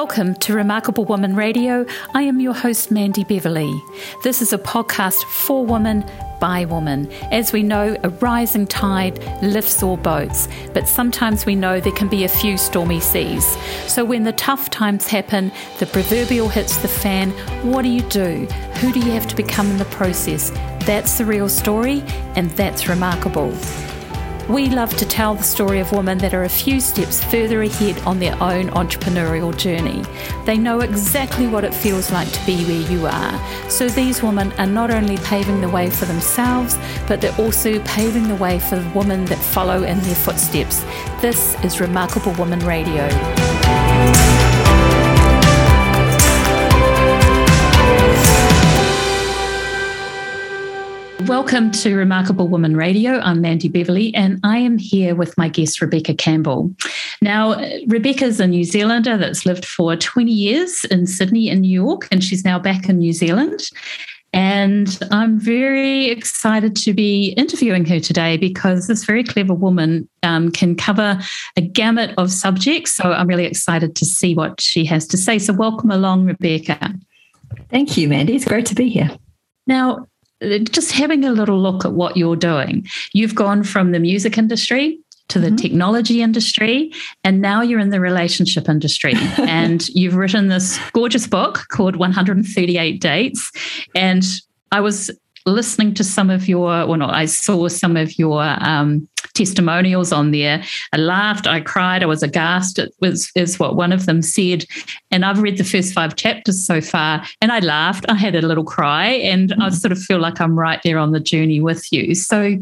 Welcome to Remarkable Woman Radio. I am your host, Mandy Beverley. This is a podcast for women by women. As we know, a rising tide lifts all boats, but sometimes we know there can be a few stormy seas. So when the tough times happen, the proverbial hits the fan, what do you do? Who do you have to become in the process? That's the real story, and that's remarkable. We love to tell the story of women that are a few steps further ahead on their own entrepreneurial journey. They know exactly what it feels like to be where you are. So these women are not only paving the way for themselves, but they're also paving the way for the women that follow in their footsteps. This is Remarkable Woman Radio. Welcome to Remarkable Woman Radio. I'm Mandy Beverley, and I am here with my guest, Rebecca Campbell. Now, Rebecca's a New Zealander that's lived for 20 years in Sydney and New York, and she's now back in New Zealand. And I'm very excited to be interviewing her today because this very clever woman um, can cover a gamut of subjects. So I'm really excited to see what she has to say. So, welcome along, Rebecca. Thank you, Mandy. It's great to be here. Now, just having a little look at what you're doing. You've gone from the music industry to the mm-hmm. technology industry, and now you're in the relationship industry. and you've written this gorgeous book called 138 Dates. And I was listening to some of your, well, no, I saw some of your um, testimonials on there. I laughed, I cried, I was aghast. It was is what one of them said. And I've read the first five chapters so far, and I laughed. I had a little cry, and I mm-hmm. sort of feel like I'm right there on the journey with you. So,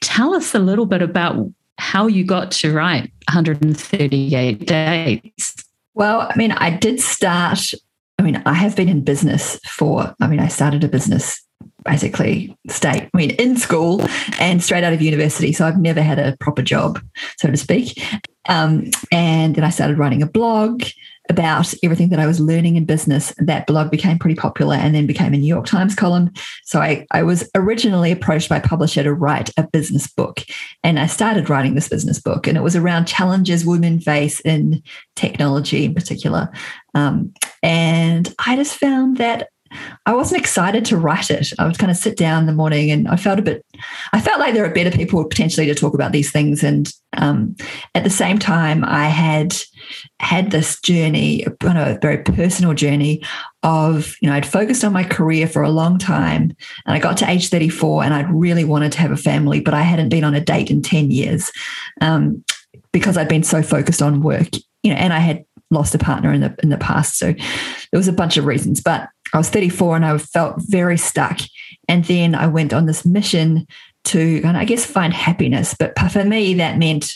tell us a little bit about how you got to write 138 Dates. Well, I mean, I did start. I mean, I have been in business for. I mean, I started a business basically state, I mean, in school and straight out of university. So I've never had a proper job, so to speak. Um, and then I started writing a blog about everything that I was learning in business. That blog became pretty popular and then became a New York Times column. So I, I was originally approached by a publisher to write a business book. And I started writing this business book, and it was around challenges women face in technology in particular. Um, and I just found that I wasn't excited to write it. I would kind of sit down in the morning and I felt a bit, I felt like there are better people potentially to talk about these things. And um, at the same time, I had had this journey, you know, a very personal journey of, you know, I'd focused on my career for a long time and I got to age 34 and I'd really wanted to have a family, but I hadn't been on a date in 10 years um, because I'd been so focused on work, you know, and I had lost a partner in the in the past. So there was a bunch of reasons. But I was 34 and I felt very stuck. And then I went on this mission to, and I guess, find happiness. But for me, that meant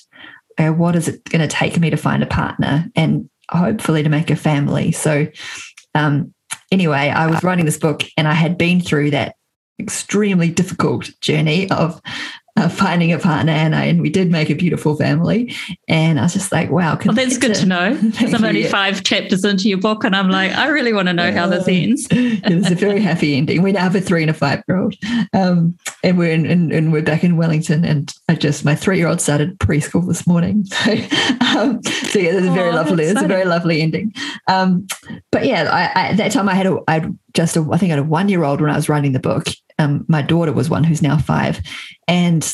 uh, what is it going to take me to find a partner and hopefully to make a family? So, um, anyway, I was writing this book and I had been through that extremely difficult journey of uh, finding a partner and I, and we did make a beautiful family. And I was just like, wow. Well, that's good to, to know because I'm only five chapters into your book and I'm like, I really want to know uh, how this ends. it was a very happy ending. We now have a three and a five year old. Um, and we're in, in, and we're back in Wellington and I just, my three year old started preschool this morning. So, um, so yeah, it's a very lovely, it's a very lovely ending. Um, but yeah, I, I, at that time I had a, I had just a, I think I had a one year old when I was writing the book um, my daughter was one who's now five. And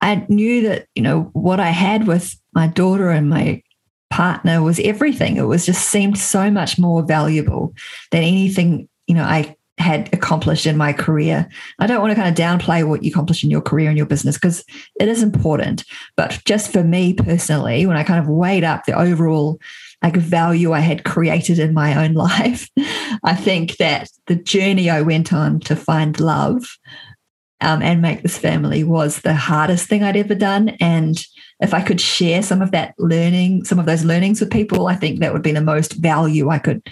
I knew that, you know, what I had with my daughter and my partner was everything. It was just seemed so much more valuable than anything, you know, I had accomplished in my career. I don't want to kind of downplay what you accomplish in your career and your business because it is important. But just for me personally, when I kind of weighed up the overall like value I had created in my own life. I think that the journey I went on to find love um, and make this family was the hardest thing I'd ever done. And if I could share some of that learning, some of those learnings with people, I think that would be the most value I could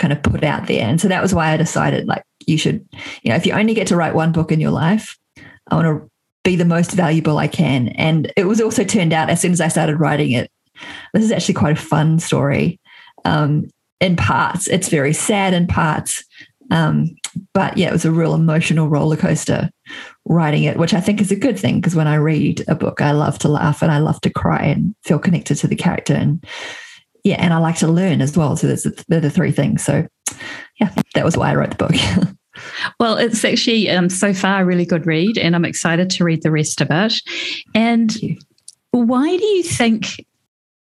kind of put out there. And so that was why I decided like you should, you know, if you only get to write one book in your life, I want to be the most valuable I can. And it was also turned out as soon as I started writing it, this is actually quite a fun story. Um, in parts, it's very sad in parts. Um, but yeah, it was a real emotional roller coaster writing it, which I think is a good thing because when I read a book, I love to laugh and I love to cry and feel connected to the character. And yeah, and I like to learn as well. So that's they're the three things. So yeah, that was why I wrote the book. well, it's actually um, so far a really good read, and I'm excited to read the rest of it. And why do you think?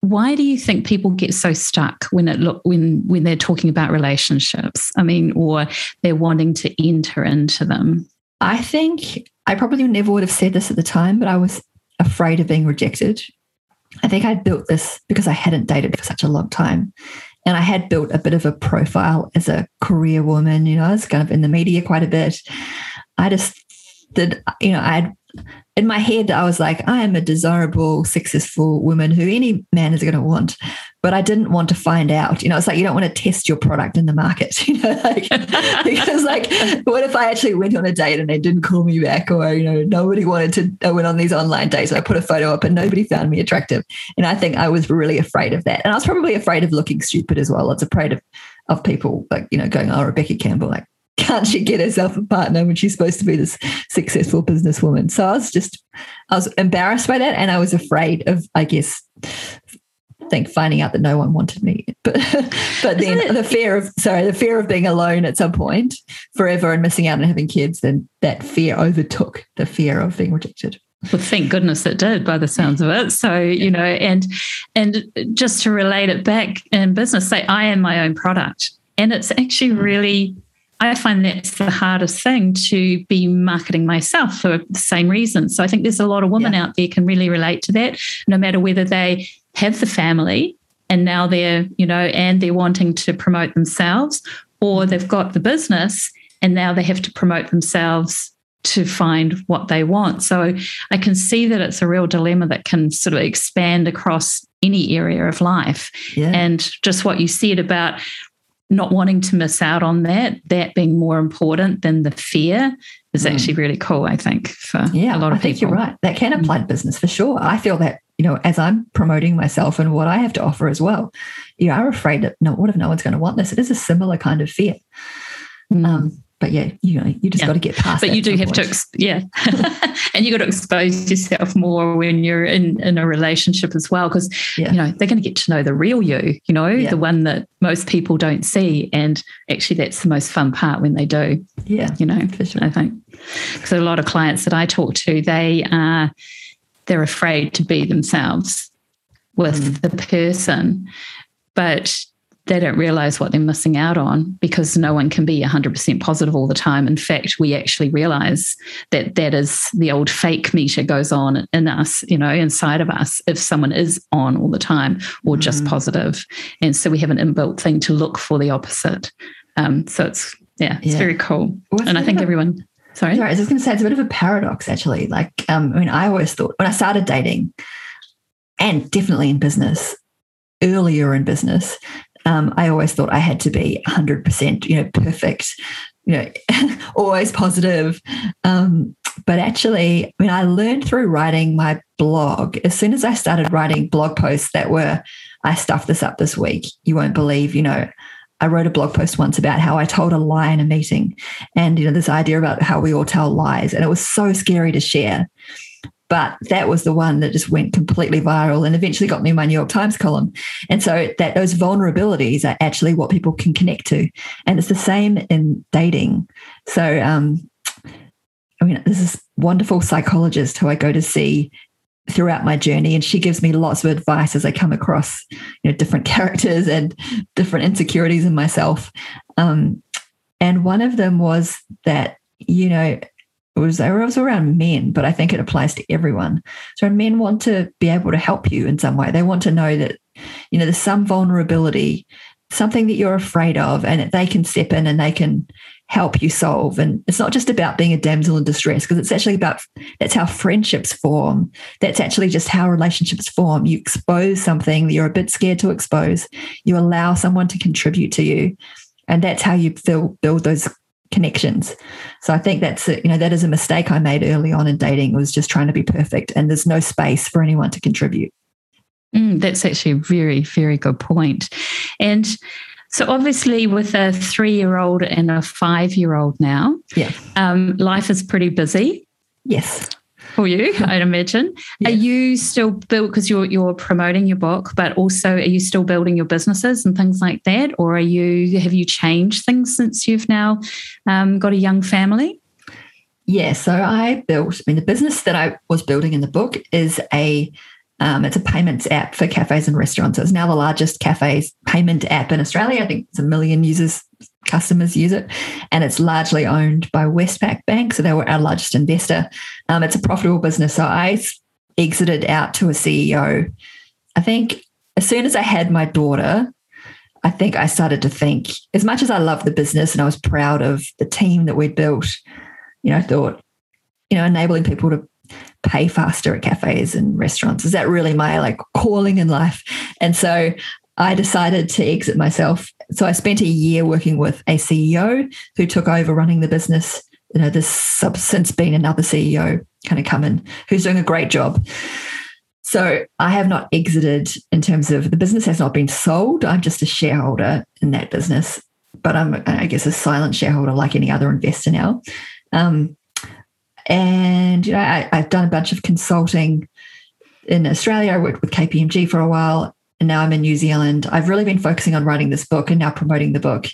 Why do you think people get so stuck when it look when when they're talking about relationships? I mean, or they're wanting to enter into them. I think I probably never would have said this at the time, but I was afraid of being rejected. I think I built this because I hadn't dated for such a long time. And I had built a bit of a profile as a career woman. You know, I was kind of in the media quite a bit. I just did, you know, I had in my head, I was like, I am a desirable, successful woman who any man is going to want. But I didn't want to find out. You know, it's like you don't want to test your product in the market. You know, like because like, what if I actually went on a date and they didn't call me back, or you know, nobody wanted to. I went on these online dates. I put a photo up and nobody found me attractive. And I think I was really afraid of that. And I was probably afraid of looking stupid as well. I was afraid of of people like you know going, oh, Rebecca Campbell, like can't she get herself a partner when she's supposed to be this successful businesswoman? So I was just, I was embarrassed by that. And I was afraid of, I guess, I think finding out that no one wanted me. But, but then the fear of, sorry, the fear of being alone at some point forever and missing out and having kids, then that fear overtook the fear of being rejected. Well, thank goodness it did by the sounds of it. So, you know, and and just to relate it back in business, say I am my own product. And it's actually really I find that's the hardest thing to be marketing myself for the same reason. So I think there's a lot of women yeah. out there can really relate to that, no matter whether they have the family and now they're, you know, and they're wanting to promote themselves, or they've got the business and now they have to promote themselves to find what they want. So I can see that it's a real dilemma that can sort of expand across any area of life. Yeah. And just what you said about not wanting to miss out on that, that being more important than the fear is mm. actually really cool, I think, for yeah, a lot of I think people. you're right. That can apply to business for sure. I feel that, you know, as I'm promoting myself and what I have to offer as well, you are afraid that no, what if no one's going to want this? It is a similar kind of fear. Mm. Um, but yeah, you know, you just yeah. got to get past. But you do have point. to, yeah, and you got to expose yourself more when you're in in a relationship as well, because yeah. you know they're going to get to know the real you. You know, yeah. the one that most people don't see, and actually that's the most fun part when they do. Yeah, you know, sure. I think because a lot of clients that I talk to, they are they're afraid to be themselves with mm. the person, but they don't realize what they're missing out on because no one can be 100% positive all the time. In fact, we actually realize that that is the old fake meter goes on in us, you know, inside of us if someone is on all the time or just mm. positive. And so we have an inbuilt thing to look for the opposite. Um, so it's, yeah, it's yeah. very cool. Well, and I think everyone, sorry. Sorry, I was just going to say it's a bit of a paradox actually. Like, um, I mean, I always thought when I started dating, and definitely in business, earlier in business, um, I always thought I had to be 100%, you know, perfect, you know, always positive. Um, but actually, I mean, I learned through writing my blog. As soon as I started writing blog posts that were, I stuffed this up this week, you won't believe, you know, I wrote a blog post once about how I told a lie in a meeting and, you know, this idea about how we all tell lies. And it was so scary to share. But that was the one that just went completely viral and eventually got me my New York Times column. And so that those vulnerabilities are actually what people can connect to. And it's the same in dating. So um, I mean, there's this is wonderful psychologist who I go to see throughout my journey and she gives me lots of advice as i come across you know different characters and different insecurities in myself um, and one of them was that you know it was, it was around men, but I think it applies to everyone. So men want to be able to help you in some way. They want to know that, you know, there's some vulnerability, something that you're afraid of, and that they can step in and they can help you solve. And it's not just about being a damsel in distress, because it's actually about that's how friendships form. That's actually just how relationships form. You expose something that you're a bit scared to expose. You allow someone to contribute to you. And that's how you build those connections. So I think that's you know that is a mistake I made early on in dating was just trying to be perfect, and there's no space for anyone to contribute. Mm, that's actually a very very good point, and. So obviously, with a three-year-old and a five-year-old now, yeah, um, life is pretty busy. Yes. For you, I'd imagine. Yes. Are you still built because you're you're promoting your book, but also are you still building your businesses and things like that, or are you have you changed things since you've now um, got a young family? Yeah, so I built. I mean, the business that I was building in the book is a um, it's a payments app for cafes and restaurants. It's now the largest cafes payment app in Australia. I think it's a million users, customers use it, and it's largely owned by Westpac Bank. So they were our largest investor. Um, it's a profitable business. So I exited out to a CEO. I think as soon as I had my daughter, I think I started to think, as much as I love the business and I was proud of the team that we'd built, you know, I thought, you know, enabling people to pay faster at cafes and restaurants? Is that really my like calling in life? And so I decided to exit myself. So I spent a year working with a CEO who took over running the business. You know, there's since been another CEO kind of come in who's doing a great job. So I have not exited in terms of the business has not been sold. I'm just a shareholder in that business, but I'm, I guess, a silent shareholder like any other investor now. Um, and you know, I, I've done a bunch of consulting in Australia. I worked with KPMG for a while, and now I'm in New Zealand. I've really been focusing on writing this book and now promoting the book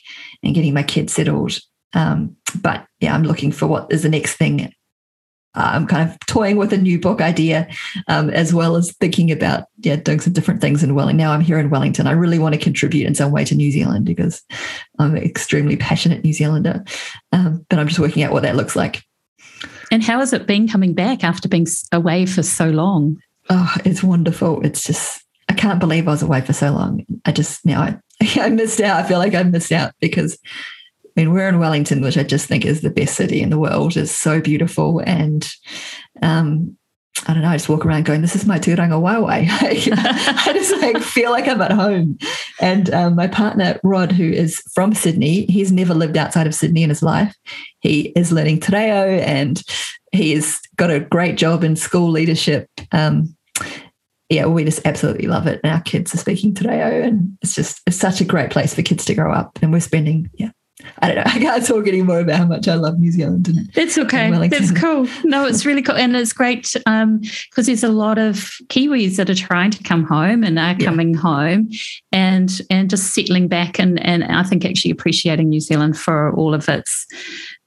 and getting my kids settled. Um, but yeah, I'm looking for what is the next thing. Uh, I'm kind of toying with a new book idea, um, as well as thinking about yeah doing some different things in Wellington. Now I'm here in Wellington. I really want to contribute in some way to New Zealand because I'm an extremely passionate New Zealander. Um, but I'm just working out what that looks like. And how has it been coming back after being away for so long? Oh, it's wonderful. It's just, I can't believe I was away for so long. I just, now I, I missed out. I feel like I missed out because I mean, we're in Wellington, which I just think is the best city in the world. It's so beautiful. And um, I don't know, I just walk around going, this is my Turanga Waewae. I just like feel like I'm at home. And um, my partner, Rod, who is from Sydney, he's never lived outside of Sydney in his life. He is learning Te Reo and he has got a great job in school leadership. Um, yeah, we just absolutely love it. And our kids are speaking Te Reo and it's just, it's such a great place for kids to grow up. And we're spending, yeah, I don't know. I can't talk anymore about how much I love New Zealand. And, it's okay. That's cool. No, it's really cool. And it's great because um, there's a lot of Kiwis that are trying to come home and are coming home and and just settling back and, and I think actually appreciating New Zealand for all of its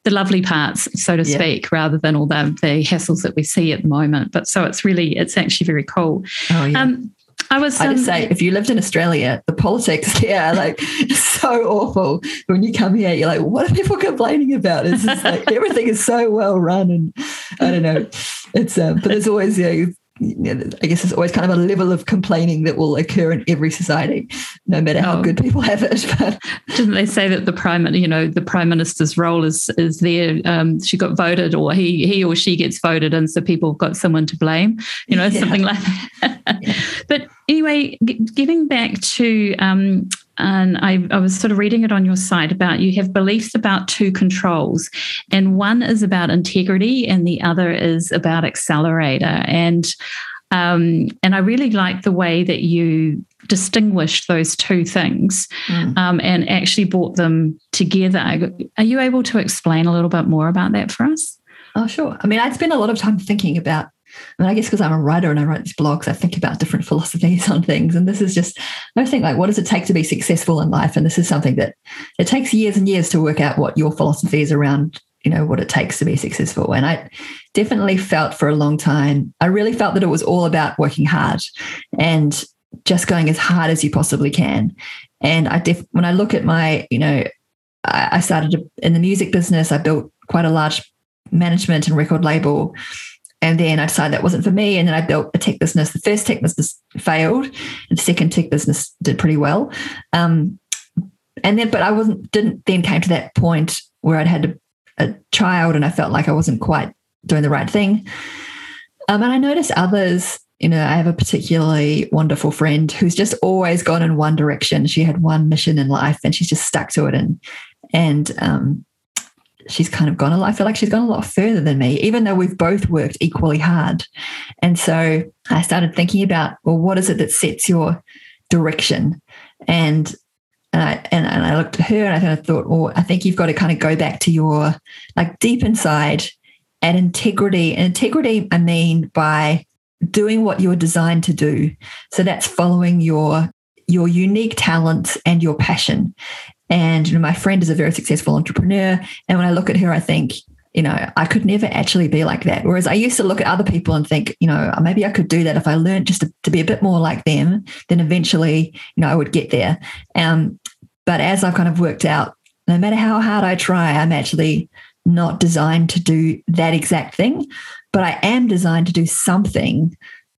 the lovely parts, so to yeah. speak, rather than all the, the hassles that we see at the moment. But so it's really, it's actually very cool. Oh, yeah. Um, I was. Um, I just say, if you lived in Australia, the politics here like so awful. When you come here, you're like, what are people complaining about? It's just like everything is so well run, and I don't know. It's um, but there's always yeah, I guess there's always kind of a level of complaining that will occur in every society, no matter how oh. good people have it. But didn't they say that the prime, you know, the prime minister's role is is there? Um, she got voted, or he he or she gets voted, and so people have got someone to blame, you know, yeah. something like that. yeah. But anyway, getting back to um, and I, I, was sort of reading it on your site about you have beliefs about two controls, and one is about integrity, and the other is about accelerator. And um, and I really like the way that you distinguished those two things mm. um, and actually brought them together. Are you able to explain a little bit more about that for us? Oh, sure. I mean, I'd spent a lot of time thinking about Mean, I guess because I'm a writer and I write these blogs, I think about different philosophies on things. And this is just, I think like, what does it take to be successful in life? And this is something that it takes years and years to work out what your philosophy is around, you know, what it takes to be successful. And I definitely felt for a long time, I really felt that it was all about working hard and just going as hard as you possibly can. And I def, when I look at my, you know, I started in the music business. I built quite a large management and record label and then I decided that wasn't for me. And then I built a tech business. The first tech business failed, and the second tech business did pretty well. Um, and then, but I wasn't didn't then came to that point where I'd had a, a child, and I felt like I wasn't quite doing the right thing. Um, and I noticed others. You know, I have a particularly wonderful friend who's just always gone in one direction. She had one mission in life, and she's just stuck to it. And and um, she's kind of gone a lot. I feel like she's gone a lot further than me, even though we've both worked equally hard. And so I started thinking about, well, what is it that sets your direction? And and I and, and I looked at her and I kind of thought, well, I think you've got to kind of go back to your like deep inside, and integrity. And integrity, I mean by doing what you're designed to do. So that's following your your unique talents and your passion. And you know, my friend is a very successful entrepreneur. And when I look at her, I think, you know, I could never actually be like that. Whereas I used to look at other people and think, you know, maybe I could do that if I learned just to, to be a bit more like them, then eventually, you know, I would get there. Um, but as I've kind of worked out, no matter how hard I try, I'm actually not designed to do that exact thing, but I am designed to do something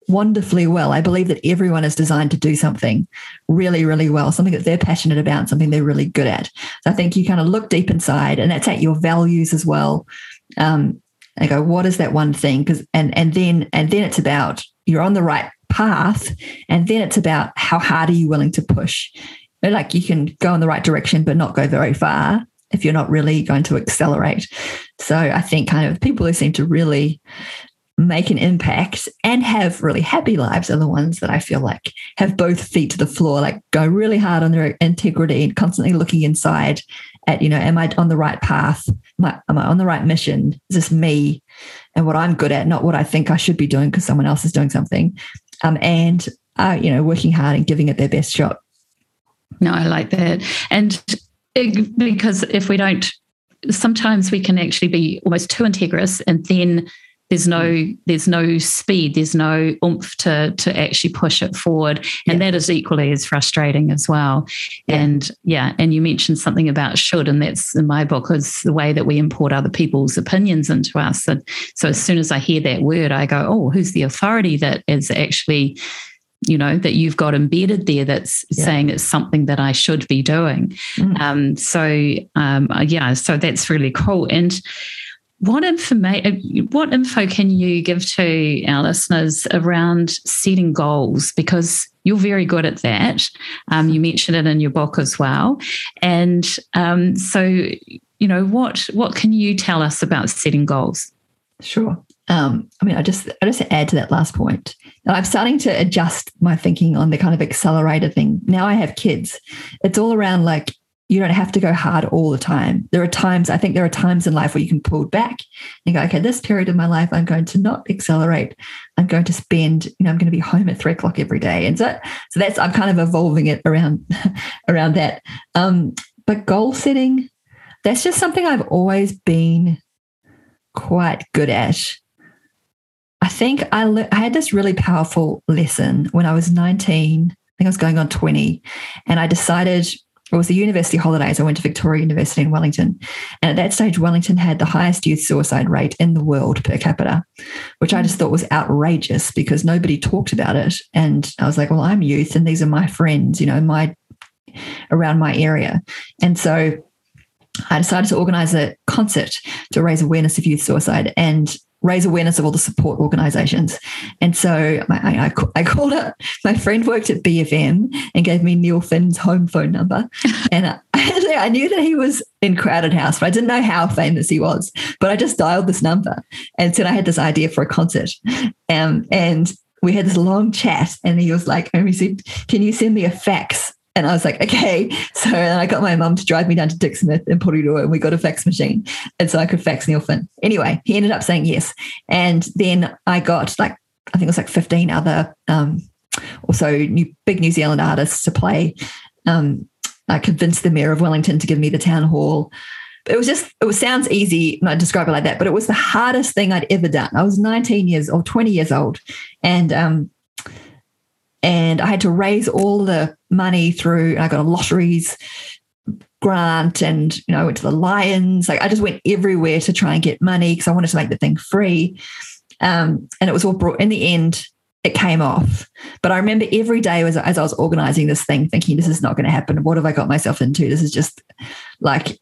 wonderfully well. I believe that everyone is designed to do something really, really well, something that they're passionate about, something they're really good at. So I think you kind of look deep inside, and that's at your values as well. Um, and go, what is that one thing? Because and and then and then it's about you're on the right path, and then it's about how hard are you willing to push. Like you can go in the right direction, but not go very far if you're not really going to accelerate. So I think kind of people who seem to really make an impact and have really happy lives are the ones that I feel like have both feet to the floor, like go really hard on their integrity and constantly looking inside at, you know, am I on the right path? Am I, am I on the right mission? Is this me and what I'm good at, not what I think I should be doing because someone else is doing something? Um, and, uh, you know, working hard and giving it their best shot. No, I like that. And it, because if we don't, sometimes we can actually be almost too integrous and then there's no mm. there's no speed there's no oomph to to actually push it forward and yeah. that is equally as frustrating as well yeah. and yeah and you mentioned something about should and that's in my book is the way that we import other people's opinions into us and so as soon as i hear that word i go oh who's the authority that is actually you know that you've got embedded there that's yeah. saying it's something that I should be doing. Mm. Um, so um, yeah, so that's really cool. And what information, what info can you give to our listeners around setting goals? Because you're very good at that. Um, you mentioned it in your book as well, and um, so you know what what can you tell us about setting goals? Sure. Um, I mean, I just I just add to that last point. now I'm starting to adjust my thinking on the kind of accelerator thing. Now I have kids. It's all around like you don't have to go hard all the time. There are times, I think there are times in life where you can pull back and go, okay, this period of my life, I'm going to not accelerate. I'm going to spend, you know, I'm going to be home at three o'clock every day. And so, so that's, I'm kind of evolving it around, around that. Um, but goal setting, that's just something I've always been quite good at. I think I, le- I had this really powerful lesson when I was 19. I think I was going on 20. And I decided it was the university holidays. I went to Victoria University in Wellington. And at that stage, Wellington had the highest youth suicide rate in the world per capita, which I just thought was outrageous because nobody talked about it. And I was like, well, I'm youth and these are my friends, you know, my around my area. And so I decided to organize a concert to raise awareness of youth suicide. And raise awareness of all the support organizations. And so I, I, I, called up, my friend worked at BFM and gave me Neil Finn's home phone number. and I, I knew that he was in Crowded House, but I didn't know how famous he was. But I just dialed this number and said I had this idea for a concert. Um, and we had this long chat and he was like, and he said, can you send me a fax and I was like, okay. So I got my mum to drive me down to Dick Smith in Porirua and we got a fax machine. And so I could fax Neil Finn. Anyway, he ended up saying yes. And then I got like, I think it was like 15 other um, also new, big New Zealand artists to play. Um, I convinced the mayor of Wellington to give me the town hall. It was just, it was, sounds easy, not describe it like that, but it was the hardest thing I'd ever done. I was 19 years or 20 years old. And um, and I had to raise all the money through. I got a lotteries grant, and you know, I went to the Lions. Like I just went everywhere to try and get money because I wanted to make the thing free. Um, and it was all brought in the end. It came off, but I remember every day as, as I was organizing this thing, thinking, "This is not going to happen. What have I got myself into? This is just like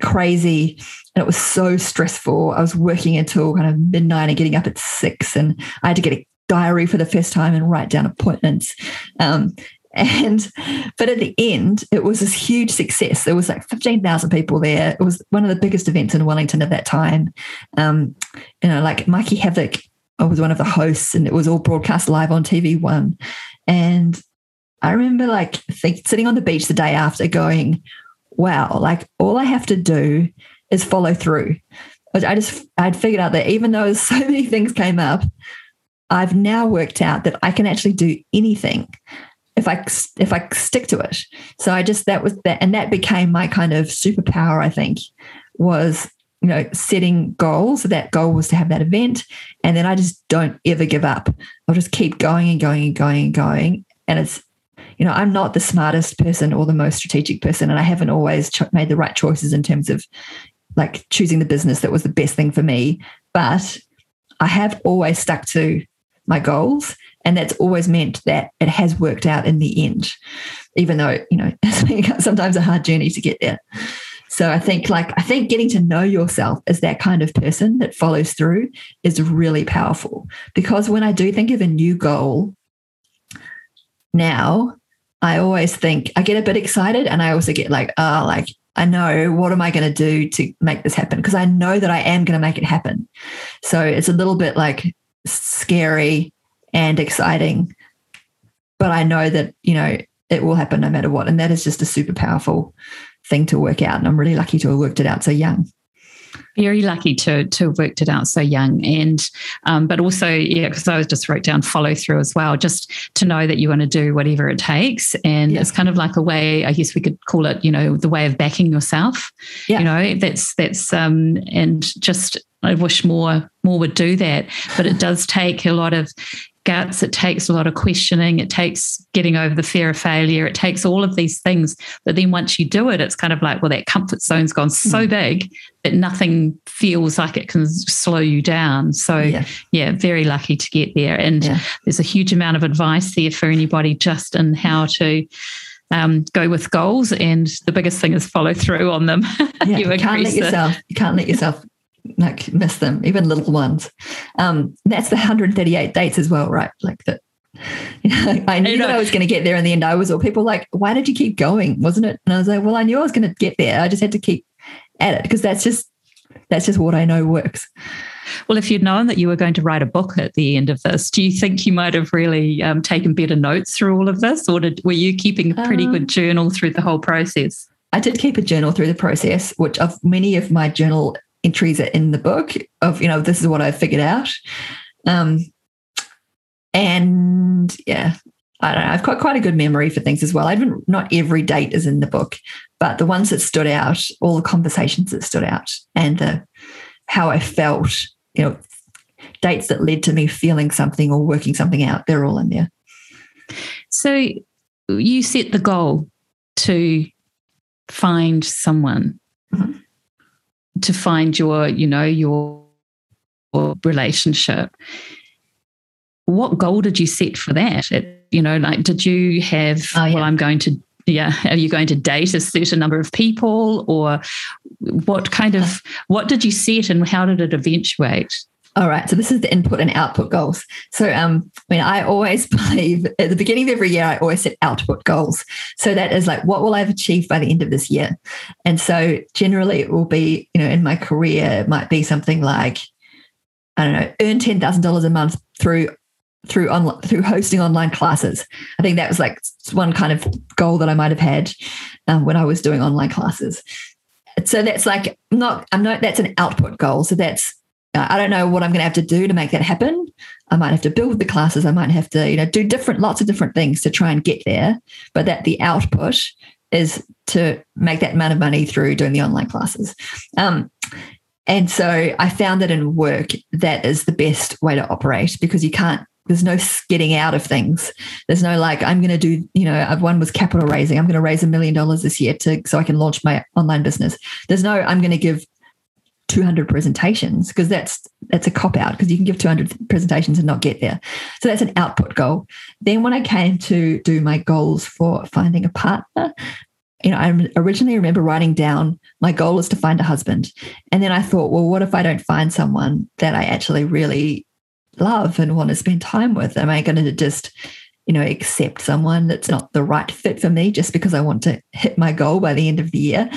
crazy and it was so stressful. I was working until kind of midnight and getting up at six, and I had to get a diary for the first time and write down appointments. Um, and but at the end, it was this huge success. There was like fifteen thousand people there. It was one of the biggest events in Wellington at that time. Um, you know, like Mikey Havoc was one of the hosts, and it was all broadcast live on TV One. And I remember like think, sitting on the beach the day after, going, "Wow! Like all I have to do is follow through." I just I'd figured out that even though so many things came up, I've now worked out that I can actually do anything if I if I stick to it. So I just that was that, and that became my kind of superpower. I think was you know setting goals. That goal was to have that event, and then I just don't ever give up. I'll just keep going and going and going and going. And it's you know I'm not the smartest person or the most strategic person, and I haven't always ch- made the right choices in terms of like choosing the business that was the best thing for me. But I have always stuck to my goals. And that's always meant that it has worked out in the end, even though, you know, sometimes a hard journey to get there. So I think like I think getting to know yourself as that kind of person that follows through is really powerful. Because when I do think of a new goal now, I always think I get a bit excited and I also get like, oh, like I know what am I going to do to make this happen? Because I know that I am going to make it happen. So it's a little bit like scary and exciting. But I know that, you know, it will happen no matter what. And that is just a super powerful thing to work out. And I'm really lucky to have worked it out so young very lucky to to have worked it out so young and um, but also yeah because i was just wrote down follow through as well just to know that you want to do whatever it takes and yeah. it's kind of like a way i guess we could call it you know the way of backing yourself yeah. you know that's that's um and just I wish more more would do that, but it does take a lot of guts. It takes a lot of questioning. It takes getting over the fear of failure. It takes all of these things. But then once you do it, it's kind of like, well, that comfort zone's gone so mm. big that nothing feels like it can slow you down. So, yeah, yeah very lucky to get there. And yeah. there's a huge amount of advice there for anybody just in how to. Um, go with goals, and the biggest thing is follow through on them. Yeah, you, you can't let yourself. You can't let yourself like miss them, even little ones. Um, that's the 138 dates as well, right? Like that. You know, I knew that I was going to get there in the end. I was, or people like, why did you keep going? Wasn't it? And I was like, well, I knew I was going to get there. I just had to keep at it because that's just that's just what I know works. Well, if you'd known that you were going to write a book at the end of this, do you think you might have really um, taken better notes through all of this, or did, were you keeping a pretty um, good journal through the whole process? I did keep a journal through the process, which of many of my journal entries are in the book of you know this is what I figured out. Um, and yeah, I don't know. I've got quite a good memory for things as well. I haven't not every date is in the book, but the ones that stood out, all the conversations that stood out, and the how I felt, you know, dates that led to me feeling something or working something out, they're all in there. So you set the goal to find someone. Mm-hmm to find your, you know, your, your relationship. What goal did you set for that? It, you know, like did you have, oh, yeah. well, I'm going to yeah are you going to date a certain number of people or what kind of uh, what did you set and how did it eventuate all right. So this is the input and output goals. So um, I mean, I always believe at the beginning of every year, I always set output goals. So that is like, what will I have achieved by the end of this year? And so generally it will be, you know, in my career, it might be something like, I don't know, earn ten thousand dollars a month through through on through hosting online classes. I think that was like one kind of goal that I might have had um, when I was doing online classes. So that's like not I'm not that's an output goal. So that's I don't know what I'm going to have to do to make that happen. I might have to build the classes. I might have to, you know, do different, lots of different things to try and get there. But that the output is to make that amount of money through doing the online classes. Um, and so I found that in work, that is the best way to operate because you can't, there's no getting out of things. There's no like, I'm going to do, you know, one was capital raising. I'm going to raise a million dollars this year to, so I can launch my online business. There's no, I'm going to give 200 presentations because that's that's a cop out because you can give 200 presentations and not get there. So that's an output goal. Then when i came to do my goals for finding a partner you know i originally remember writing down my goal is to find a husband. And then i thought well what if i don't find someone that i actually really love and want to spend time with? Am i going to just you know accept someone that's not the right fit for me just because i want to hit my goal by the end of the year?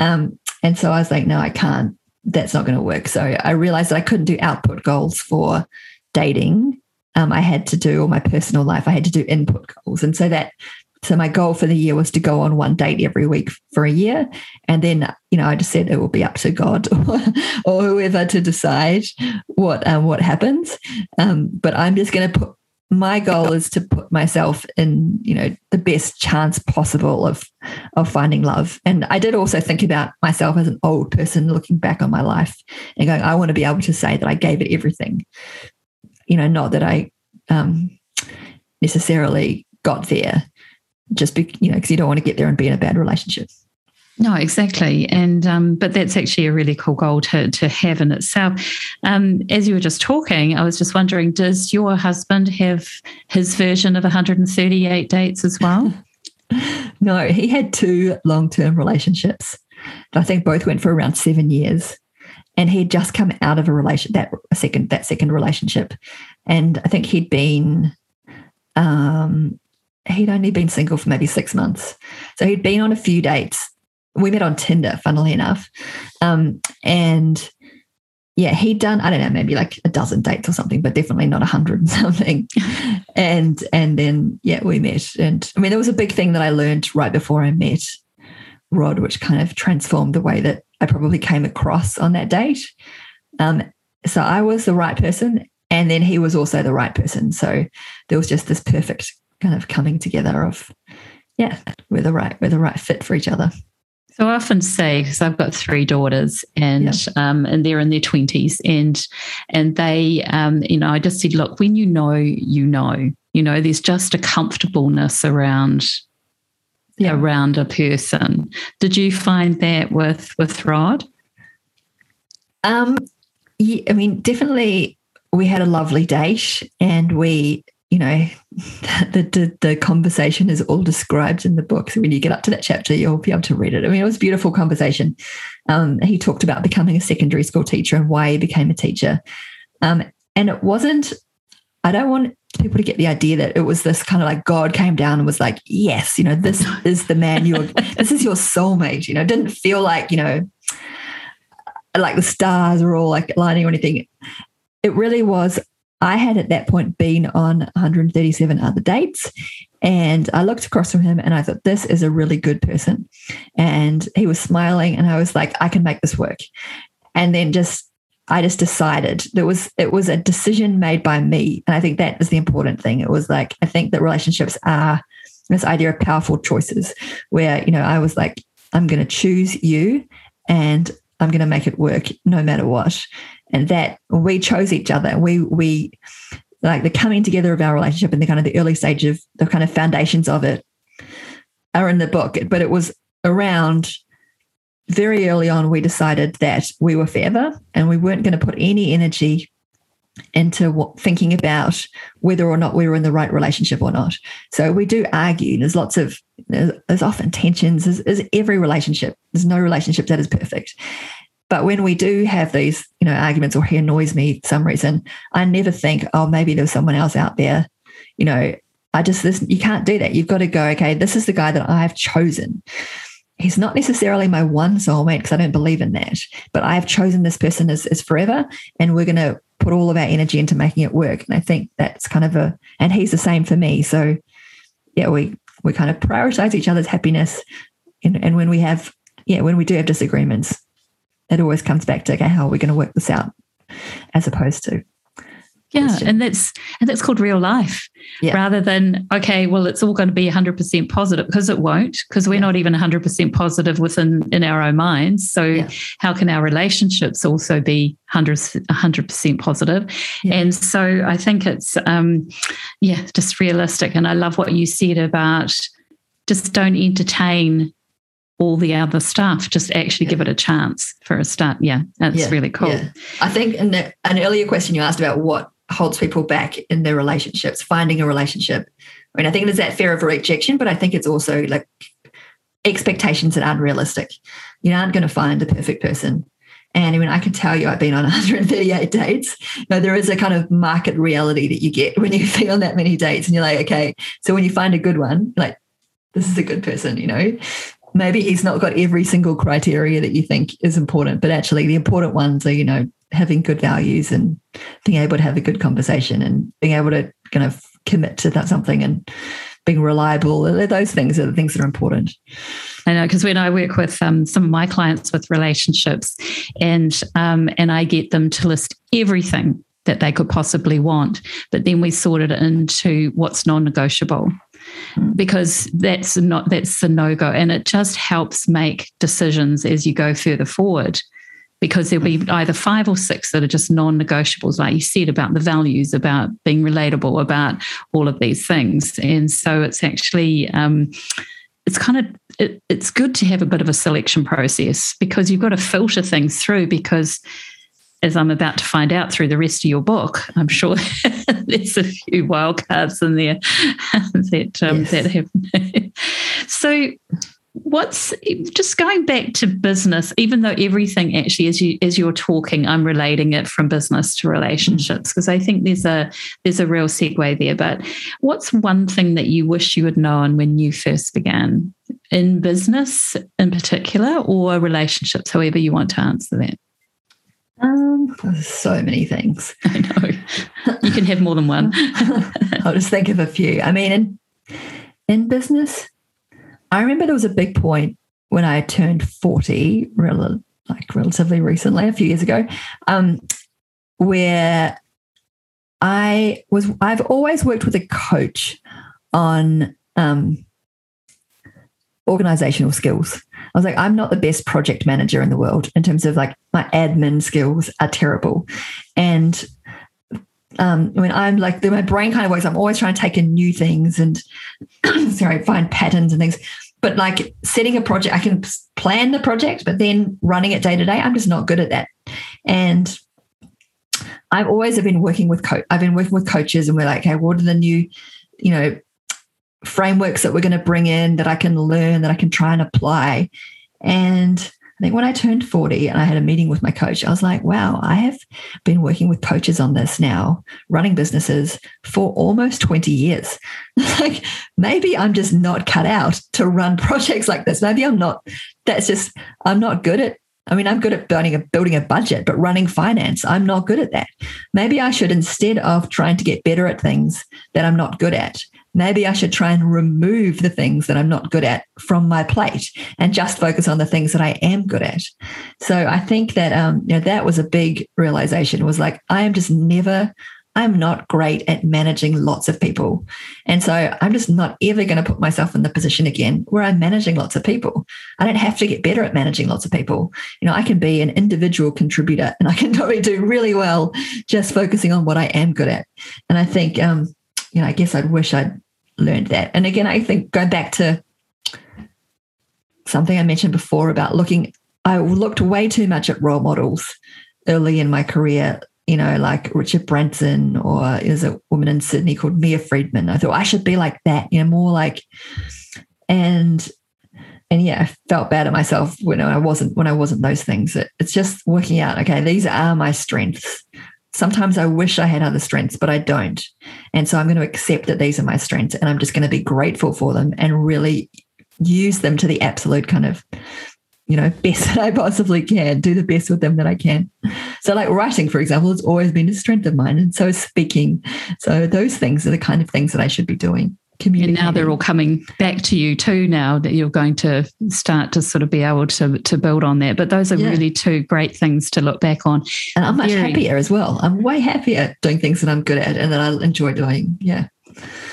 Um, and so i was like no i can't that's not going to work. So I realized that I couldn't do output goals for dating. Um, I had to do all my personal life. I had to do input goals, and so that so my goal for the year was to go on one date every week for a year. And then, you know, I just said it will be up to God or, or whoever to decide what um, what happens. Um, but I'm just going to put my goal is to put myself in, you know, the best chance possible of of finding love. And I did also think about myself as an old person looking back on my life and going, I want to be able to say that I gave it everything. You know, not that I um, necessarily got there just be, you know, because you don't want to get there and be in a bad relationship. No, exactly, and um, but that's actually a really cool goal to to have in itself. Um, as you were just talking, I was just wondering, does your husband have his version of 138 dates as well? no, he had two long term relationships. I think both went for around seven years, and he'd just come out of a relation that second that second relationship, and I think he'd been um, he'd only been single for maybe six months. So he'd been on a few dates. We met on Tinder, funnily enough. Um, and yeah, he'd done, I don't know, maybe like a dozen dates or something, but definitely not a hundred and something. and and then yeah, we met. And I mean, there was a big thing that I learned right before I met Rod, which kind of transformed the way that I probably came across on that date. Um, so I was the right person and then he was also the right person. So there was just this perfect kind of coming together of yeah we're the right we're the right fit for each other so I often say because I've got three daughters and yep. um, and they're in their twenties and and they um, you know I just said look when you know you know you know there's just a comfortableness around yep. around a person. Did you find that with with Rod? Um, yeah, I mean definitely we had a lovely date and we you know, the, the, the conversation is all described in the book. So when you get up to that chapter, you'll be able to read it. I mean, it was a beautiful conversation. Um, he talked about becoming a secondary school teacher and why he became a teacher. Um, and it wasn't, I don't want people to get the idea that it was this kind of like God came down and was like, yes, you know, this is the man you're, this is your soulmate. You know, it didn't feel like, you know, like the stars were all like aligning or anything. It really was I had at that point been on 137 other dates. And I looked across from him and I thought, this is a really good person. And he was smiling, and I was like, I can make this work. And then just, I just decided there was, it was a decision made by me. And I think that is the important thing. It was like, I think that relationships are this idea of powerful choices where, you know, I was like, I'm going to choose you and I'm going to make it work no matter what and that we chose each other. We we like the coming together of our relationship and the kind of the early stage of the kind of foundations of it are in the book. But it was around very early on we decided that we were forever and we weren't going to put any energy into what, thinking about whether or not we were in the right relationship or not. So we do argue. There's lots of there's, there's often tensions. There's every relationship. There's no relationship that is perfect. But when we do have these, you know, arguments or he annoys me for some reason, I never think, oh, maybe there's someone else out there. You know, I just this you can't do that. You've got to go, okay, this is the guy that I've chosen. He's not necessarily my one soulmate because I don't believe in that. But I have chosen this person as, as forever, and we're going to put all of our energy into making it work. And I think that's kind of a, and he's the same for me. So yeah, we we kind of prioritize each other's happiness, and, and when we have yeah when we do have disagreements, it always comes back to okay, how are we going to work this out, as opposed to yeah and that's and that's called real life. Yeah. rather than okay well it's all going to be 100% positive because it won't because we're yeah. not even 100% positive within in our own minds. So yeah. how can our relationships also be 100 100% positive? And so i think it's um yeah just realistic. And i love what you said about just don't entertain all the other stuff. Just actually yeah. give it a chance for a start. Yeah, that's yeah, really cool. Yeah. I think in the, an earlier question you asked about what holds people back in their relationships, finding a relationship. I mean, I think there's that fear of rejection, but I think it's also like expectations that aren't realistic. You aren't going to find the perfect person. And I mean, I can tell you, I've been on 138 dates. You know, there is a kind of market reality that you get when you feel on that many dates, and you're like, okay. So when you find a good one, like, this is a good person, you know maybe he's not got every single criteria that you think is important, but actually the important ones are, you know, having good values and being able to have a good conversation and being able to kind of commit to that something and being reliable. Those things are the things that are important. I know because when I work with um, some of my clients with relationships, and um, and I get them to list everything that they could possibly want, but then we sort it into what's non-negotiable. Because that's not that's the no-go. And it just helps make decisions as you go further forward because there'll be either five or six that are just non-negotiables like you said about the values about being relatable about all of these things. And so it's actually um, it's kind of it, it's good to have a bit of a selection process because you've got to filter things through because as I'm about to find out through the rest of your book, I'm sure there's a few wild cards in there that um, yes. that have. so, what's just going back to business? Even though everything actually, as you as you're talking, I'm relating it from business to relationships because I think there's a there's a real segue there. But what's one thing that you wish you had known when you first began in business, in particular, or relationships? However, you want to answer that. Um, so many things. I know. You can have more than one. I'll just think of a few. I mean, in in business, I remember there was a big point when I turned 40, rel- like relatively recently, a few years ago, um, where I was I've always worked with a coach on um, organizational skills. I was like, I'm not the best project manager in the world in terms of like my admin skills are terrible. And um, when I'm like, my brain kind of works, I'm always trying to take in new things and, sorry, find patterns and things. But like setting a project, I can plan the project, but then running it day to day, I'm just not good at that. And I've always have been working with coach. I've been working with coaches, and we're like, okay, what are the new, you know, frameworks that we're going to bring in that I can learn, that I can try and apply. And I think when I turned 40 and I had a meeting with my coach, I was like, wow, I have been working with coaches on this now, running businesses for almost 20 years. like maybe I'm just not cut out to run projects like this. Maybe I'm not, that's just, I'm not good at I mean, I'm good at building a, building a budget, but running finance, I'm not good at that. Maybe I should, instead of trying to get better at things that I'm not good at, maybe I should try and remove the things that I'm not good at from my plate and just focus on the things that I am good at. So I think that um, you know that was a big realization. Was like I am just never. I'm not great at managing lots of people. And so I'm just not ever going to put myself in the position again where I'm managing lots of people. I don't have to get better at managing lots of people. You know, I can be an individual contributor and I can probably do really well just focusing on what I am good at. And I think um, you know, I guess I'd wish I'd learned that. And again, I think going back to something I mentioned before about looking, I looked way too much at role models early in my career, you know, like Richard Branson or there's a woman in Sydney called Mia Freedman. I thought I should be like that, you know, more like, and and yeah, I felt bad at myself when I wasn't when I wasn't those things. It, it's just working out. Okay, these are my strengths sometimes I wish I had other strengths, but I don't. And so I'm going to accept that these are my strengths and I'm just going to be grateful for them and really use them to the absolute kind of, you know, best that I possibly can, do the best with them that I can. So, like writing, for example, has always been a strength of mine. And so speaking. So, those things are the kind of things that I should be doing and now they're all coming back to you too now that you're going to start to sort of be able to to build on that. But those are yeah. really two great things to look back on. And i'm much Very, happier as well. I'm way happier doing things that i'm good at and that i enjoy doing. Yeah.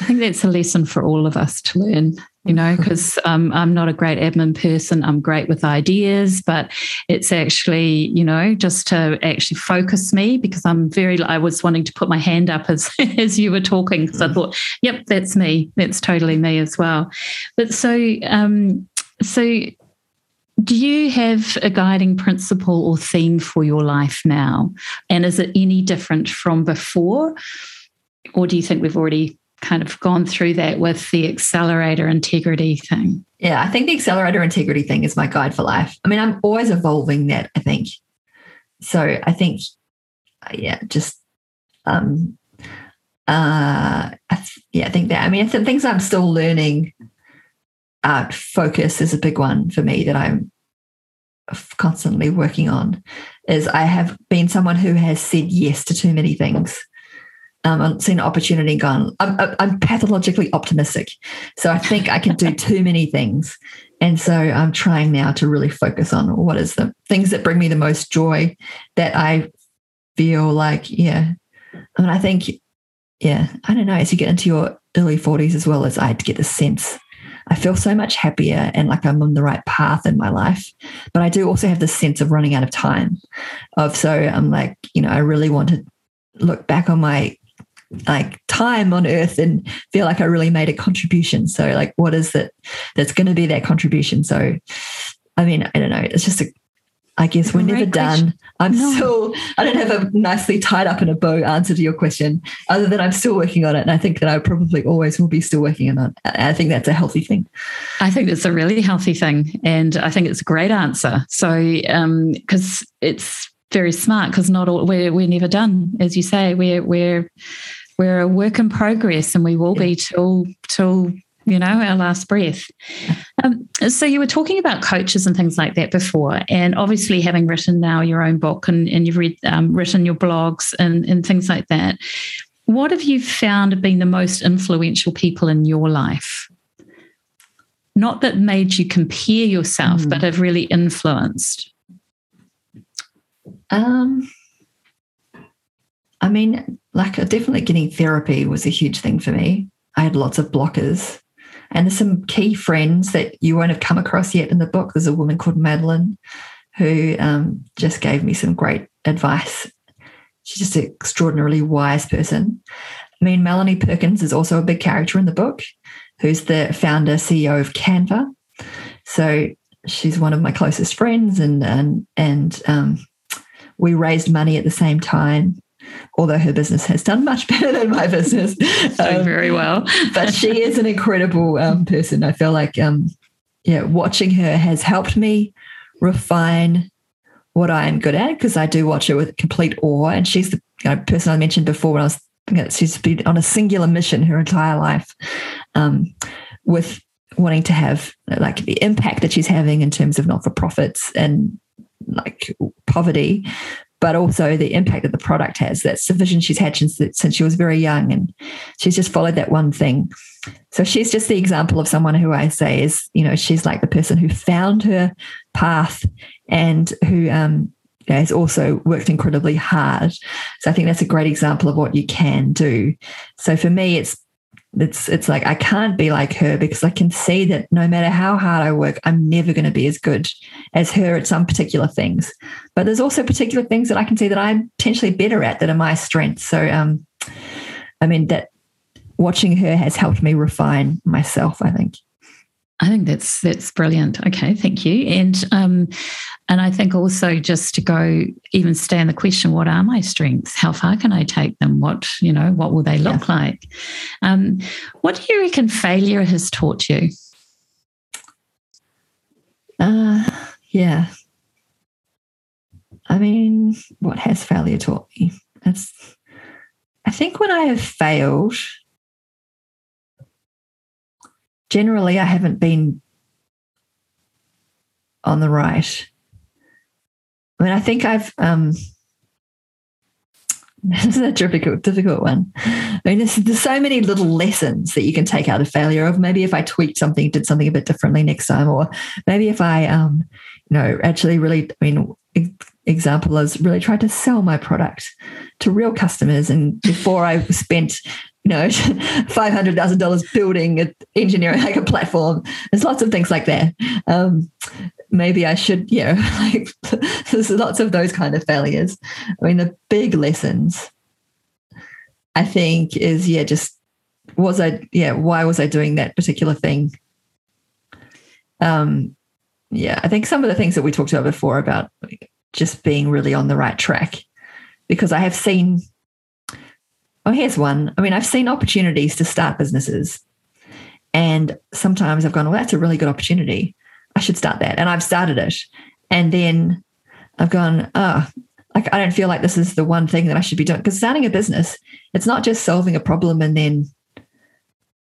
I think that's a lesson for all of us to learn, you know, because um, I'm not a great admin person. I'm great with ideas, but it's actually, you know, just to actually focus me because I'm very, I was wanting to put my hand up as, as you were talking because I mm. thought, yep, that's me. That's totally me as well. But so, um, so do you have a guiding principle or theme for your life now? And is it any different from before? Or do you think we've already kind of gone through that with the accelerator integrity thing. Yeah, I think the accelerator integrity thing is my guide for life. I mean, I'm always evolving that, I think. So I think, yeah, just, um, uh, yeah, I think that, I mean, th- things I'm still learning, uh, focus is a big one for me that I'm constantly working on is I have been someone who has said yes to too many things um, I've seen opportunity gone. I'm, I'm pathologically optimistic. So I think I can do too many things. And so I'm trying now to really focus on what is the things that bring me the most joy that I feel like, yeah. I mean, I think, yeah, I don't know, as you get into your early 40s as well as I get the sense I feel so much happier and like I'm on the right path in my life. But I do also have this sense of running out of time. Of so I'm like, you know, I really want to look back on my like time on earth and feel like I really made a contribution. So like what is it that's going to be that contribution? So I mean, I don't know. It's just a I guess we're never done. I'm no. still, I don't have a nicely tied up in a bow answer to your question, other than I'm still working on it. And I think that I probably always will be still working on it. I think that's a healthy thing. I think it's a really healthy thing. And I think it's a great answer. So, um because um, it's very smart, because not all, we're, we're never done. As you say, we're, we're, we're a work in progress and we will be till, till you know, our last breath. Um, so you were talking about coaches and things like that before, and obviously having written now your own book and, and you've read um, written your blogs and, and things like that. What have you found have been the most influential people in your life? Not that made you compare yourself, mm. but have really influenced. Um, I mean, like definitely getting therapy was a huge thing for me. I had lots of blockers and there's some key friends that you won't have come across yet in the book. There's a woman called Madeline who um, just gave me some great advice. She's just an extraordinarily wise person. I mean, Melanie Perkins is also a big character in the book, who's the founder, CEO of Canva. So she's one of my closest friends, and and and um, we raised money at the same time although her business has done much better than my business. Doing um, very well. but she is an incredible um, person. I feel like, um, yeah, watching her has helped me refine what I am good at because I do watch her with complete awe. And she's the you know, person I mentioned before when I was she's been on a singular mission her entire life um, with wanting to have like the impact that she's having in terms of not for profits and like poverty, but also the impact that the product has. That's the vision she's had since, since she was very young. And she's just followed that one thing. So she's just the example of someone who I say is, you know, she's like the person who found her path and who um, has also worked incredibly hard. So I think that's a great example of what you can do. So for me, it's it's it's like I can't be like her because I can see that no matter how hard I work, I'm never going to be as good as her at some particular things. But there's also particular things that I can see that I'm potentially better at that are my strengths. So um, I mean that watching her has helped me refine myself, I think. I think that's that's brilliant. Okay, thank you. And um, and I think also just to go even stay in the question, what are my strengths? How far can I take them? What you know, what will they look yeah. like? Um, what do you reckon failure has taught you? Uh, yeah. I mean, what has failure taught me? It's, I think when I have failed, generally I haven't been on the right. I mean, I think I've um this is a difficult, difficult one. I mean, there's, there's so many little lessons that you can take out of failure. Of maybe if I tweaked something, did something a bit differently next time, or maybe if I, um, you know, actually really, I mean, example is really tried to sell my product to real customers, and before I spent know, five hundred thousand dollars building, an engineering like a platform. There's lots of things like that. Um, maybe I should, you know, like there's lots of those kind of failures. I mean, the big lessons, I think, is yeah, just was I, yeah, why was I doing that particular thing? Um, yeah, I think some of the things that we talked about before about just being really on the right track, because I have seen Oh, here's one. I mean, I've seen opportunities to start businesses. And sometimes I've gone, well, that's a really good opportunity. I should start that. And I've started it. And then I've gone, oh, like I don't feel like this is the one thing that I should be doing. Because starting a business, it's not just solving a problem and then,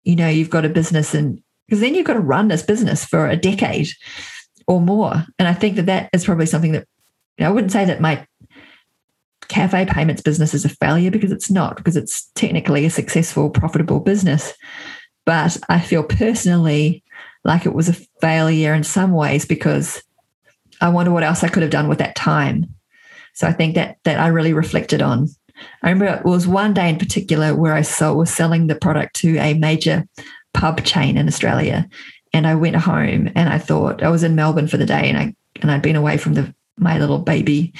you know, you've got a business and because then you've got to run this business for a decade or more. And I think that that is probably something that, you know, I wouldn't say that my cafe payments business is a failure because it's not, because it's technically a successful, profitable business. But I feel personally like it was a failure in some ways because I wonder what else I could have done with that time. So I think that that I really reflected on. I remember it was one day in particular where I was selling the product to a major pub chain in Australia. And I went home and I thought I was in Melbourne for the day and I and I'd been away from the my little baby.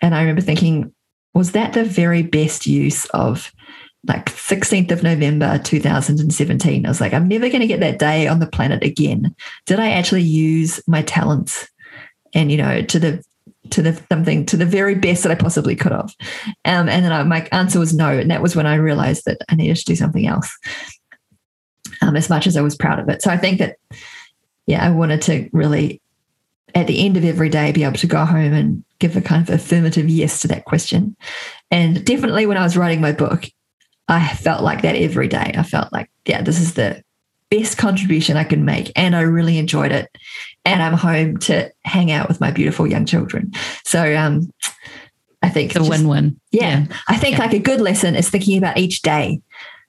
And I remember thinking, was that the very best use of like 16th of November 2017? I was like, I'm never going to get that day on the planet again. Did I actually use my talents and, you know, to the to the something to the very best that I possibly could have. Um, and then I, my answer was no. And that was when I realized that I needed to do something else. Um, as much as I was proud of it. So I think that, yeah, I wanted to really, at the end of every day, be able to go home and give a kind of affirmative yes to that question. And definitely when I was writing my book, I felt like that every day. I felt like, yeah, this is the best contribution I can make. And I really enjoyed it. And I'm home to hang out with my beautiful young children. So um, I think it's a win win. Yeah, yeah, I think yeah. like a good lesson is thinking about each day.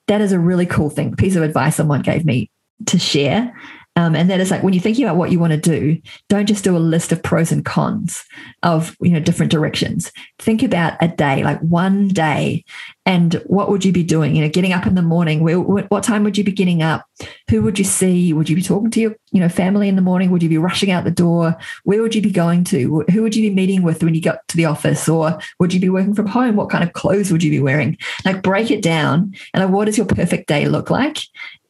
That is a really cool thing, piece of advice someone gave me to share. Um, and that is like when you're thinking about what you want to do, don't just do a list of pros and cons of you know different directions. Think about a day, like one day, and what would you be doing? You know, getting up in the morning. Where, what time would you be getting up? Who would you see? Would you be talking to your you know family in the morning? Would you be rushing out the door? Where would you be going to? Who would you be meeting with when you got to the office? Or would you be working from home? What kind of clothes would you be wearing? Like break it down and like, what does your perfect day look like?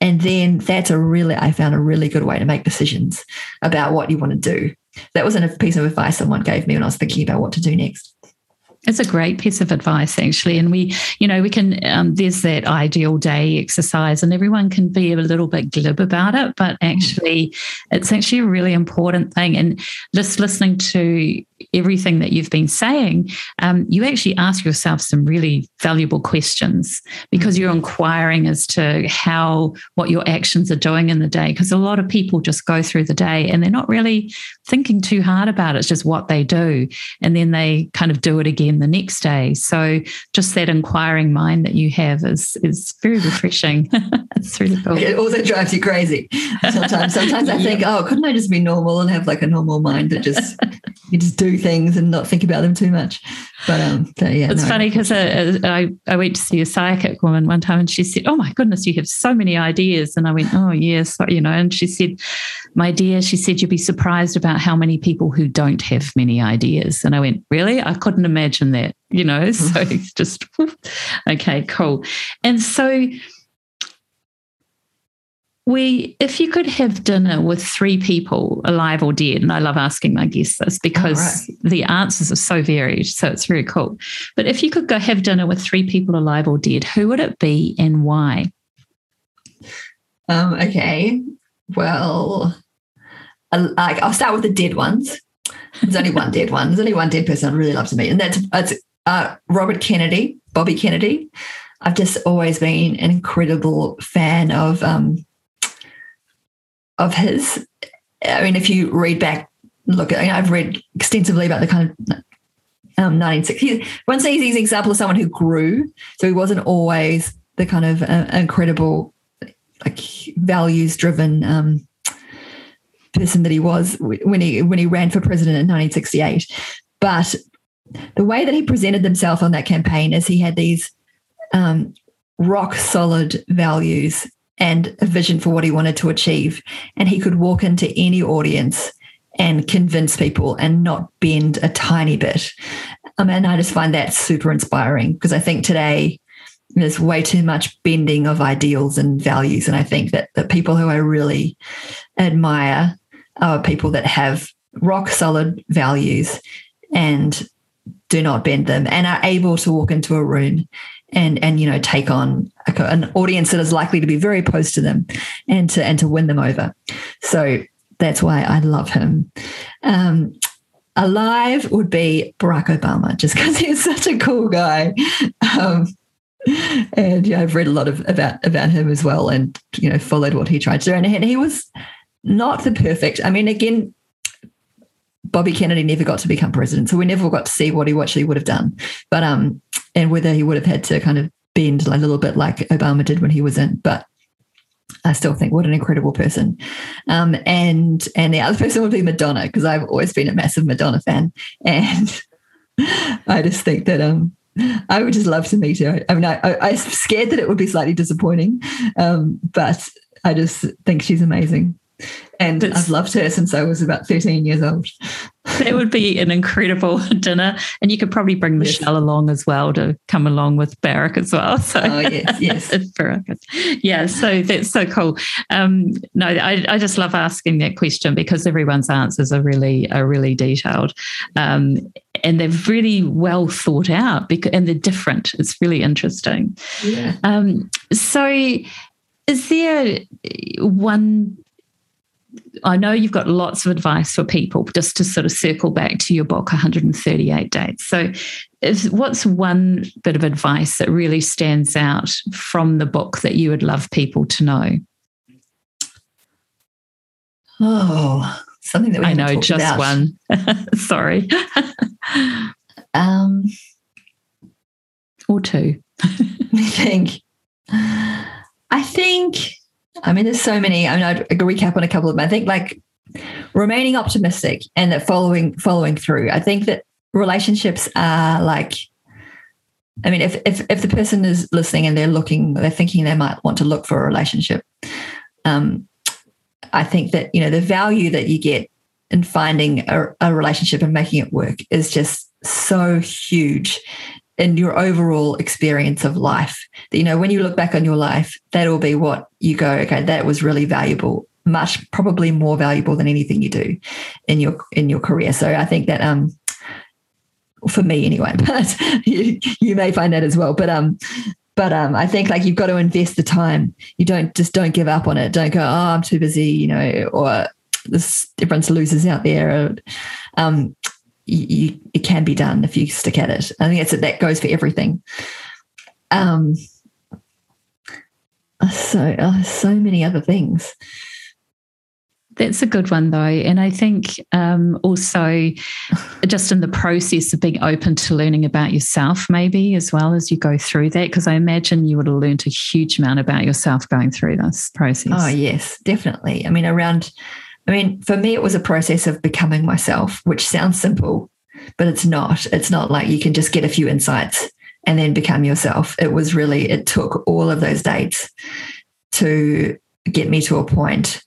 And then that's a really, I found a really good way to make decisions about what you want to do. That wasn't a piece of advice someone gave me when I was thinking about what to do next. It's a great piece of advice, actually. And we, you know, we can, um, there's that ideal day exercise, and everyone can be a little bit glib about it, but actually, it's actually a really important thing. And just listening to everything that you've been saying, um, you actually ask yourself some really valuable questions because you're inquiring as to how, what your actions are doing in the day. Because a lot of people just go through the day and they're not really thinking too hard about it. It's just what they do. And then they kind of do it again the next day. So just that inquiring mind that you have is, is very refreshing. it's really cool. It also drives you crazy. Sometimes, sometimes I think, oh, couldn't I just be normal and have like a normal mind that just, you just do things and not think about them too much. But um, so, yeah, it's no. funny because I, I, I went to see a psychic woman one time, and she said, "Oh my goodness, you have so many ideas." And I went, "Oh yes, you know." And she said, "My dear," she said, "You'd be surprised about how many people who don't have many ideas." And I went, "Really? I couldn't imagine that." You know, so it's just okay, cool. And so we if you could have dinner with three people alive or dead and i love asking my guests this because right. the answers are so varied so it's very cool. But if you could go have dinner with three people alive or dead who would it be and why? Um, okay. Well like i'll start with the dead ones. There's only one dead one. There's only one dead person i'd really love to meet and that's, that's uh, robert kennedy bobby kennedy. I've just always been an incredible fan of um, of his. I mean, if you read back, look, I have read extensively about the kind of um, 1960s. One says he's an example of someone who grew. So he wasn't always the kind of uh, incredible, like values driven um, person that he was when he when he ran for president in 1968. But the way that he presented himself on that campaign is he had these um, rock solid values and a vision for what he wanted to achieve. And he could walk into any audience and convince people and not bend a tiny bit. Um, and I just find that super inspiring because I think today there's way too much bending of ideals and values. And I think that the people who I really admire are people that have rock solid values and do not bend them and are able to walk into a room and and you know take on a, an audience that is likely to be very opposed to them and to and to win them over. So that's why i love him. Um, alive would be barack obama just because he's such a cool guy. Um, and yeah i've read a lot of about about him as well and you know followed what he tried to do. And he was not the perfect i mean again Bobby Kennedy never got to become president, so we never got to see what he actually would have done. But um, and whether he would have had to kind of bend a little bit like Obama did when he was in. But I still think what an incredible person. Um, and and the other person would be Madonna because I've always been a massive Madonna fan, and I just think that um, I would just love to meet her. I mean, I, I, am scared that it would be slightly disappointing, um, but I just think she's amazing. And I've loved her since I was about 13 years old. That would be an incredible dinner. And you could probably bring yes. Michelle along as well to come along with Barack as well. So oh, yes, yes. yeah, so that's so cool. Um, no, I, I just love asking that question because everyone's answers are really are really detailed. Um, and they're really well thought out because and they're different. It's really interesting. Yeah. Um, so is there one I know you've got lots of advice for people just to sort of circle back to your book, 138 Dates. So, is, what's one bit of advice that really stands out from the book that you would love people to know? Oh, something that we I know, just about. one. Sorry. um, or two. I think. I think I mean, there's so many. I mean, I'd recap on a couple of them. I think like remaining optimistic and that following following through. I think that relationships are like I mean, if if if the person is listening and they're looking, they're thinking they might want to look for a relationship. Um, I think that you know the value that you get in finding a, a relationship and making it work is just so huge in your overall experience of life. You know, when you look back on your life, that will be what you go, okay, that was really valuable, much probably more valuable than anything you do in your in your career. So I think that um for me anyway, but you, you may find that as well. But um but um, I think like you've got to invest the time. You don't just don't give up on it. Don't go, oh, I'm too busy, you know, or there's different losers out there. Um, you, it can be done if you stick at it. I think it's that goes for everything. Um, so uh, so many other things. That's a good one, though. And I think um, also just in the process of being open to learning about yourself, maybe as well as you go through that, because I imagine you would have learned a huge amount about yourself going through this process. Oh, yes, definitely. I mean, around I mean, for me, it was a process of becoming myself, which sounds simple, but it's not. It's not like you can just get a few insights and then become yourself. It was really, it took all of those dates to get me to a point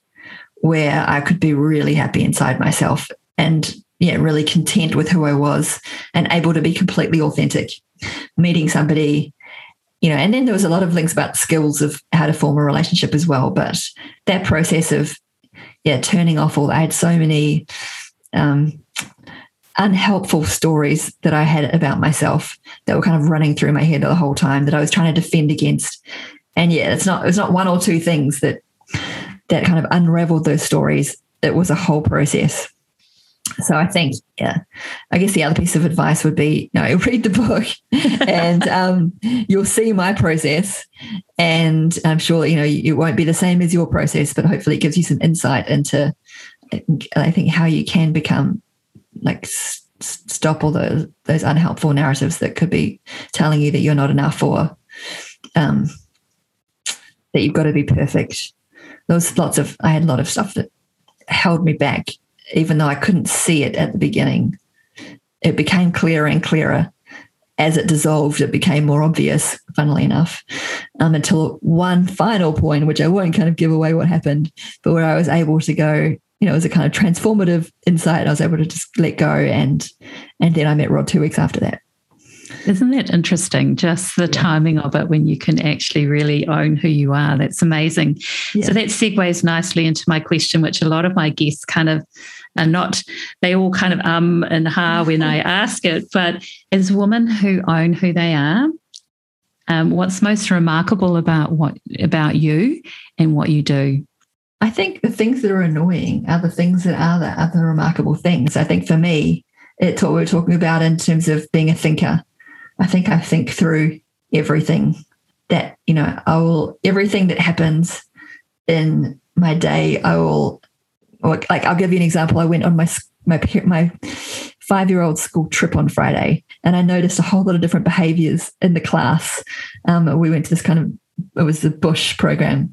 where I could be really happy inside myself and yeah, really content with who I was and able to be completely authentic. Meeting somebody, you know, and then there was a lot of links about skills of how to form a relationship as well. But that process of yeah, turning off all. I had so many um, unhelpful stories that I had about myself that were kind of running through my head the whole time that I was trying to defend against. And yeah, it's not it's not one or two things that that kind of unraveled those stories. It was a whole process. So I think, yeah, I guess the other piece of advice would be, you know, read the book, and um, you'll see my process, and I'm sure you know it won't be the same as your process, but hopefully it gives you some insight into, I think, how you can become like stop all those those unhelpful narratives that could be telling you that you're not enough or um, that you've got to be perfect. There was lots of I had a lot of stuff that held me back even though I couldn't see it at the beginning, it became clearer and clearer. As it dissolved, it became more obvious, funnily enough, um, until one final point, which I won't kind of give away what happened, but where I was able to go, you know, it was a kind of transformative insight. I was able to just let go, and and then I met Rod two weeks after that. Isn't that interesting? Just the yeah. timing of it when you can actually really own who you are. That's amazing. Yeah. So that segues nicely into my question, which a lot of my guests kind of are not, they all kind of um and ha when I ask it. But as women who own who they are, um, what's most remarkable about what about you and what you do? I think the things that are annoying are the things that are the other remarkable things. I think for me, it's what we are talking about in terms of being a thinker. I think I think through everything that, you know, I will, everything that happens in my day, I will, like, I'll give you an example. I went on my my my five year old school trip on Friday, and I noticed a whole lot of different behaviors in the class. Um, we went to this kind of it was the Bush program,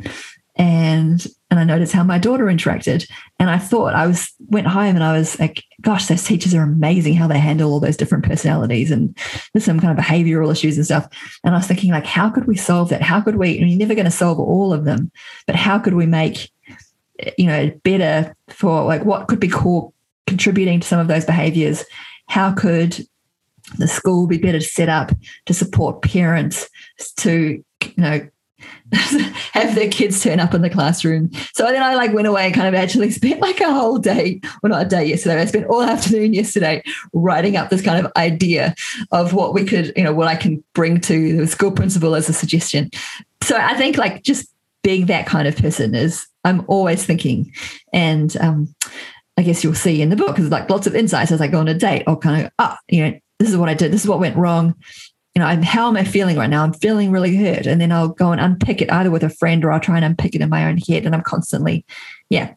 and and I noticed how my daughter interacted. And I thought I was went home and I was like, gosh, those teachers are amazing how they handle all those different personalities and there's some kind of behavioral issues and stuff. And I was thinking, like, how could we solve that? How could we? Mean, you're never going to solve all of them, but how could we make you know better for like what could be core contributing to some of those behaviors? How could the school be better set up to support parents to you know have their kids turn up in the classroom. So then I like went away and kind of actually spent like a whole day, well not a day yesterday, I spent all afternoon yesterday writing up this kind of idea of what we could, you know, what I can bring to the school principal as a suggestion. So I think like just being that kind of person is I'm always thinking and um I guess you'll see in the book is like lots of insights as I go on a date or kind of, ah, oh, you know, this is what I did, this is what went wrong you know, how am I feeling right now? I'm feeling really hurt. And then I'll go and unpick it either with a friend or I'll try and unpick it in my own head. And I'm constantly, yeah,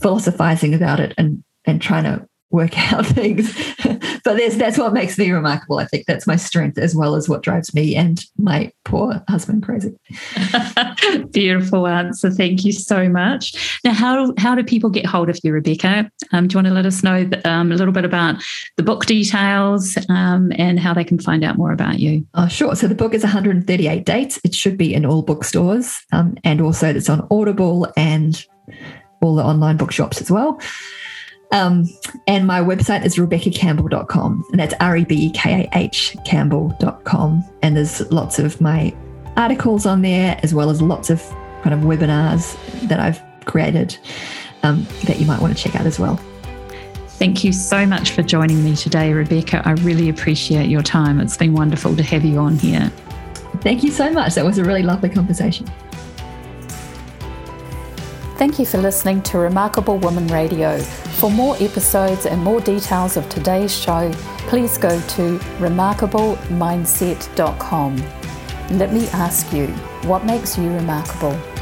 philosophizing about it and and trying to work out things. but that's that's what makes me remarkable. I think that's my strength as well as what drives me and my poor husband crazy. Beautiful answer. Thank you so much. Now, how how do people get hold of you, Rebekah? Um, do you want to let us know um, a little bit about the book details um, and how they can find out more about you? Oh, sure. So the book is 138 dates. It should be in all bookstores, um, and also it's on Audible and all the online bookshops as well. Um, and my website is rebekahcampbell.com, and that's R E B E K A H Campbell.com. And there's lots of my articles on there, as well as lots of kind of webinars that I've created um, that you might want to check out as well. Thank you so much for joining me today, Rebekah. I really appreciate your time. It's been wonderful to have you on here. Thank you so much. That was a really lovely conversation. Thank you for listening to Remarkable Woman Radio. For more episodes and more details of today's show, please go to remarkablemindset.com. Let me ask you, what makes you remarkable?